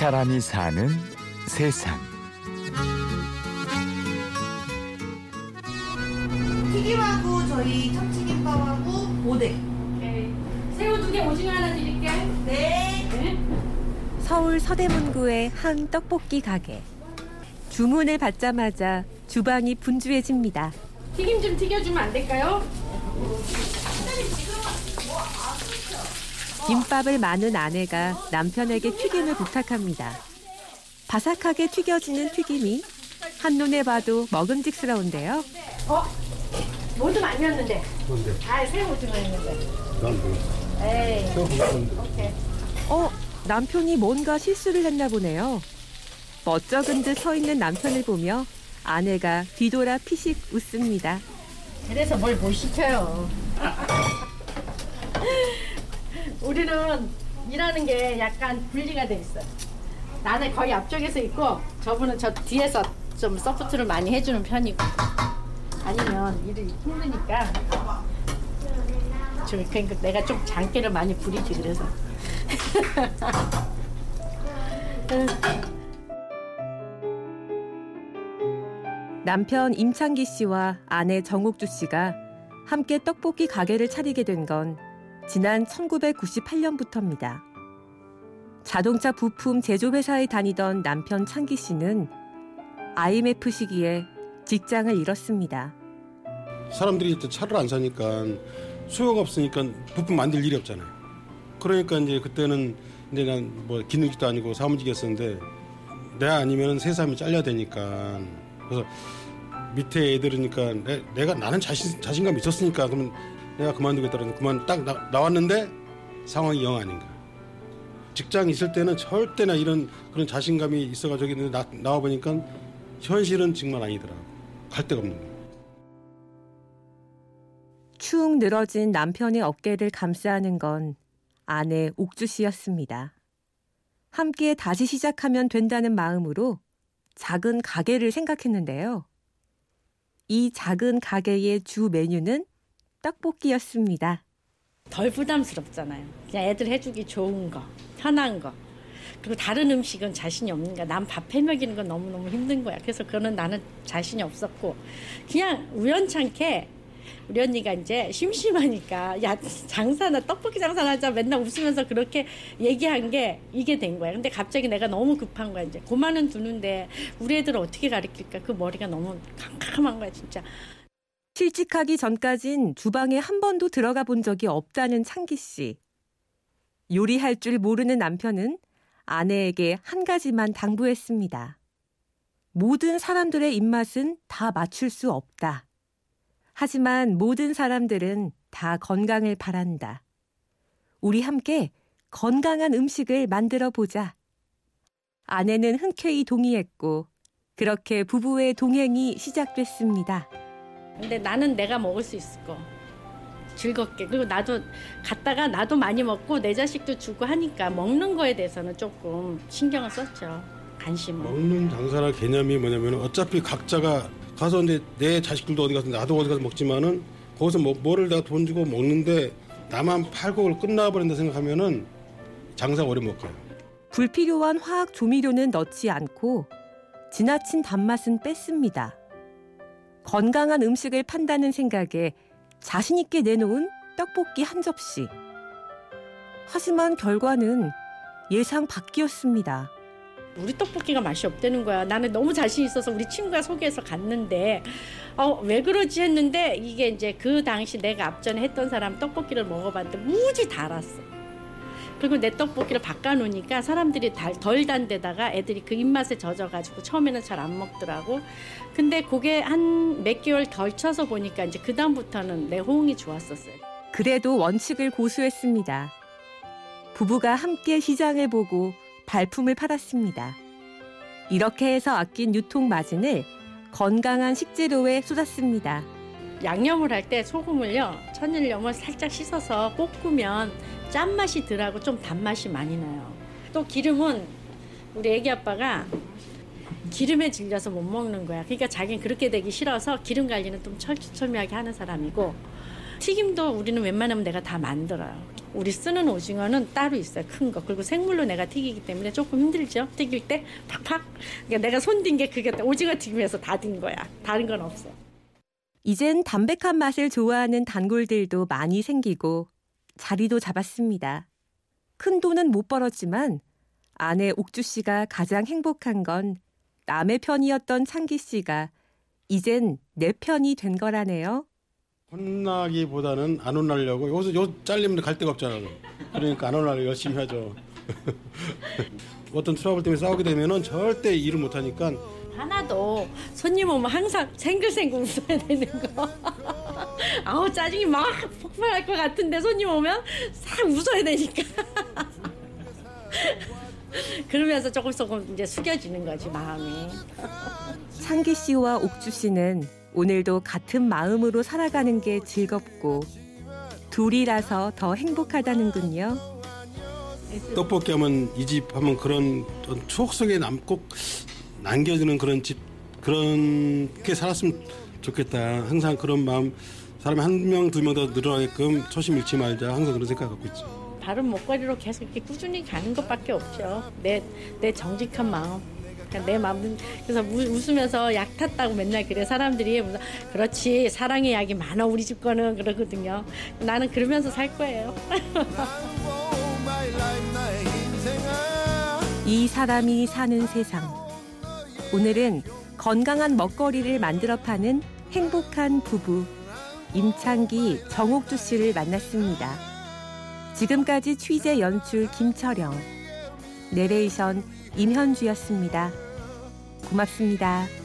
사람이 사는 세상. 튀김하고 저희 참치김밥하고 오뎅. 오케이. 새우 두 개, 오징어 하나 드릴게. 네. 네. 서울 서대문구의 한 떡볶이 가게. 주문을 받자마자 주방이 분주해집니다. 튀김 좀 튀겨주면 안 될까요? 김밥을 마는 아내가 남편에게 튀김을 부탁합니다. 바삭하게 튀겨지는 튀김이 한눈에 봐도 먹음직스러운데요. 어? 모두 아니었는데. 뭔데? 아, 새우 오징어였는데. 난 뭐? 에이. 오케이. 어, 남편이 뭔가 실수를 했나 보네요. 멋쩍은 듯 서 있는 남편을 보며 아내가 뒤돌아 피식 웃습니다. 그래서 뭘 못 시켜요. 우리는 일하는 게 약간 분리가 돼 있어요. 나는 거의 앞쪽에서 있고 저분은 저 뒤에서 좀 support를 많이 해주는 편이고 아니면 일이 힘드니까 좀 그러니까 내가 좀 장기를 많이 부리지 그래서 남편 임창기 씨와 아내 정옥주 씨가 함께 떡볶이 가게를 차리게 된 건 지난 1998년부터입니다. 자동차 부품 제조회사에 다니던 남편 창기 씨는 IMF 시기에 직장을 잃었습니다. 사람들이 이제 차를 안 사니까 소요가 없으니까 부품 만들 일이 없잖아요. 그러니까 이제 그때는 이제 난 뭐 기능직도 아니고 사무직이었었는데 내 아니면 세 사람이 잘려야 되니까 그래서 밑에 애들이니까 내, 내가 나는 자신 자신감 있었으니까 그러면 내가 그만두겠다 그러면 그만 딱 나, 나왔는데 상황이 영 아닌가. 직장 있을 때는 절대나 이런 그런 자신감이 있어가지고 있는데 나, 나와 보니까 현실은 정말 아니더라고. 갈 데가 없는 거야. 축 늘어진 남편의 어깨를 감싸는 건 아내 옥주 씨였습니다. 함께 다시 시작하면 된다는 마음으로 작은 가게를 생각했는데요. 이 작은 가게의 주 메뉴는 떡볶이였습니다. 덜 부담스럽잖아요. 그냥 애들 해주기 좋은 거, 편한 거. 그리고 다른 음식은 자신이 없는 거야. 난밥 해먹이는 건 너무너무 힘든 거야. 그래서 그거는 나는 자신이 없었고 그냥 우연찮게 우리 언니가 이제 심심하니까 야 장사나 떡볶이 장사나 하자 맨날 웃으면서 그렇게 얘기한 게 이게 된 거야. 근데 갑자기 내가 너무 급한 거야. 이제 고만은 두는데 우리 애들 을 어떻게 가르칠까? 그 머리가 너무 캄캄한 거야 진짜. 실직하기 전까진 주방에 한 번도 들어가 본 적이 없다는 창기 씨. 요리할 줄 모르는 남편은 아내에게 한 가지만 당부했습니다. 모든 사람들의 입맛은 다 맞출 수 없다. 하지만 모든 사람들은 다 건강을 바란다. 우리 함께 건강한 음식을 만들어 보자. 아내는 흔쾌히 동의했고, 그렇게 부부의 동행이 시작됐습니다. 근데 나는 내가 먹을 수 있을 거 즐겁게 그리고 나도 갔다가 나도 많이 먹고 내 자식도 주고 하니까 먹는 거에 대해서는 조금 신경을 썼죠 관심을 먹는 장사나 개념이 뭐냐면 어차피 각자가 가서 이제 내 자식들도 어디 가서 나도 어디 가서 먹지만은 거기서 뭐, 뭐를 내가 돈 주고 먹는데 나만 팔고 그걸 끝나버린다 생각하면은 장사 오래 못 가요. 불필요한 화학 조미료는 넣지 않고 지나친 단맛은 뺐습니다. 건강한 음식을 판다는 생각에 자신 있게 내놓은 떡볶이 한 접시. 하지만 결과는 예상 밖이었습니다. 우리 떡볶이가 맛이 없다는 거야 나는 너무 자신 있어서 우리 친구가 소개해서 갔는데 어, 왜 그러지 했는데 이게 이제 그 당시 내가 앞전에 했던 사람 떡볶이를 먹어봤는데 무지 달았어 그리고 내 떡볶이를 바꿔놓으니까 사람들이 달, 덜단 데다가 애들이 그 입맛에 젖어가지고 처음에는 잘 안 먹더라고. 근데 그게 한 몇 개월 걸쳐서 보니까 이제 그 다음부터는 내 호응이 좋았었어요. 그래도 원칙을 고수했습니다. 부부가 함께 시장을 보고 발품을 팔았습니다. 이렇게 해서 아낀 유통 마진을 건강한 식재료에 쏟았습니다. 양념을 할 때 소금을요 천일염을 살짝 씻어서 볶으면 짠맛이 덜하고 좀 단맛이 많이 나요. 또 기름은 우리 애기 아빠가 기름에 질려서 못 먹는 거야. 그러니까 자기는 그렇게 되기 싫어서 기름 관리는 좀 철두철미하게 하는 사람이고 튀김도 우리는 웬만하면 내가 다 만들어요. 우리 쓰는 오징어는 따로 있어요. 큰 거. 그리고 생물로 내가 튀기기 때문에 조금 힘들죠. 튀길 때 팍팍. 그러니까 내가 손댄 게 그게 오징어 튀김에서 다 든 거야. 다른 건 없어. 이젠 담백한 맛을 좋아하는 단골들도 많이 생기고 자리도 잡았습니다. 큰 돈은 못 벌었지만 아내 옥주 씨가 가장 행복한 건 남의 편이었던 창기 씨가 이젠 내 편이 된 거라네요. 혼나기보다는 안 혼나려고 여기서 요 잘리면 갈 데가 없잖아. 그러니까 안 혼나려 열심히 하죠. 어떤 트러블 때문에 싸우게 되면은 절대 일을 못 하니까 하나도 손님 오면 항상 생글생글 웃어야 되는 거. 아우 짜증이 막 폭발할 것 같은데 손님 오면 싹 웃어야 되니까. 그러면서 조금 조금 이제 숙여지는 거지 마음이. 창기 씨와 옥주 씨는 오늘도 같은 마음으로 살아가는 게 즐겁고 둘이라서 더 행복하다는군요. 떡볶이 하면 이 집 하면 그런 추억 속에 남꼭 남겨지는 그런 집 그렇게 살았으면 좋겠다. 항상 그런 마음 사람이 한 명 두 명 더 늘어나게끔 초심 잃지 말자. 항상 그런 생각 갖고 있죠. 바른 목걸이로 계속 이렇게 꾸준히 가는 것밖에 없죠. 내, 내 정직한 마음. 내 마음. 그래서 우- 웃으면서 약 탔다고 맨날 그래. 사람들이. 그렇지. 사랑의 약이 많아. 우리 집 거는 그러거든요. 나는 그러면서 살 거예요. 이 사람이 사는 세상. 오늘은 건강한 먹거리를 만들어 파는 행복한 부부 임창기 정옥주 씨를 만났습니다. 지금까지 취재 연출 김철영, 내레이션 임현주였습니다. 고맙습니다.